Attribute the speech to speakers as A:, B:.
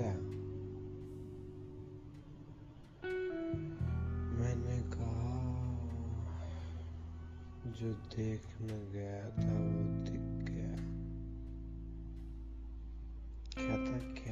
A: क्या मैंने कहा जो देखने गया था वो दिख गया। क्या था क्या?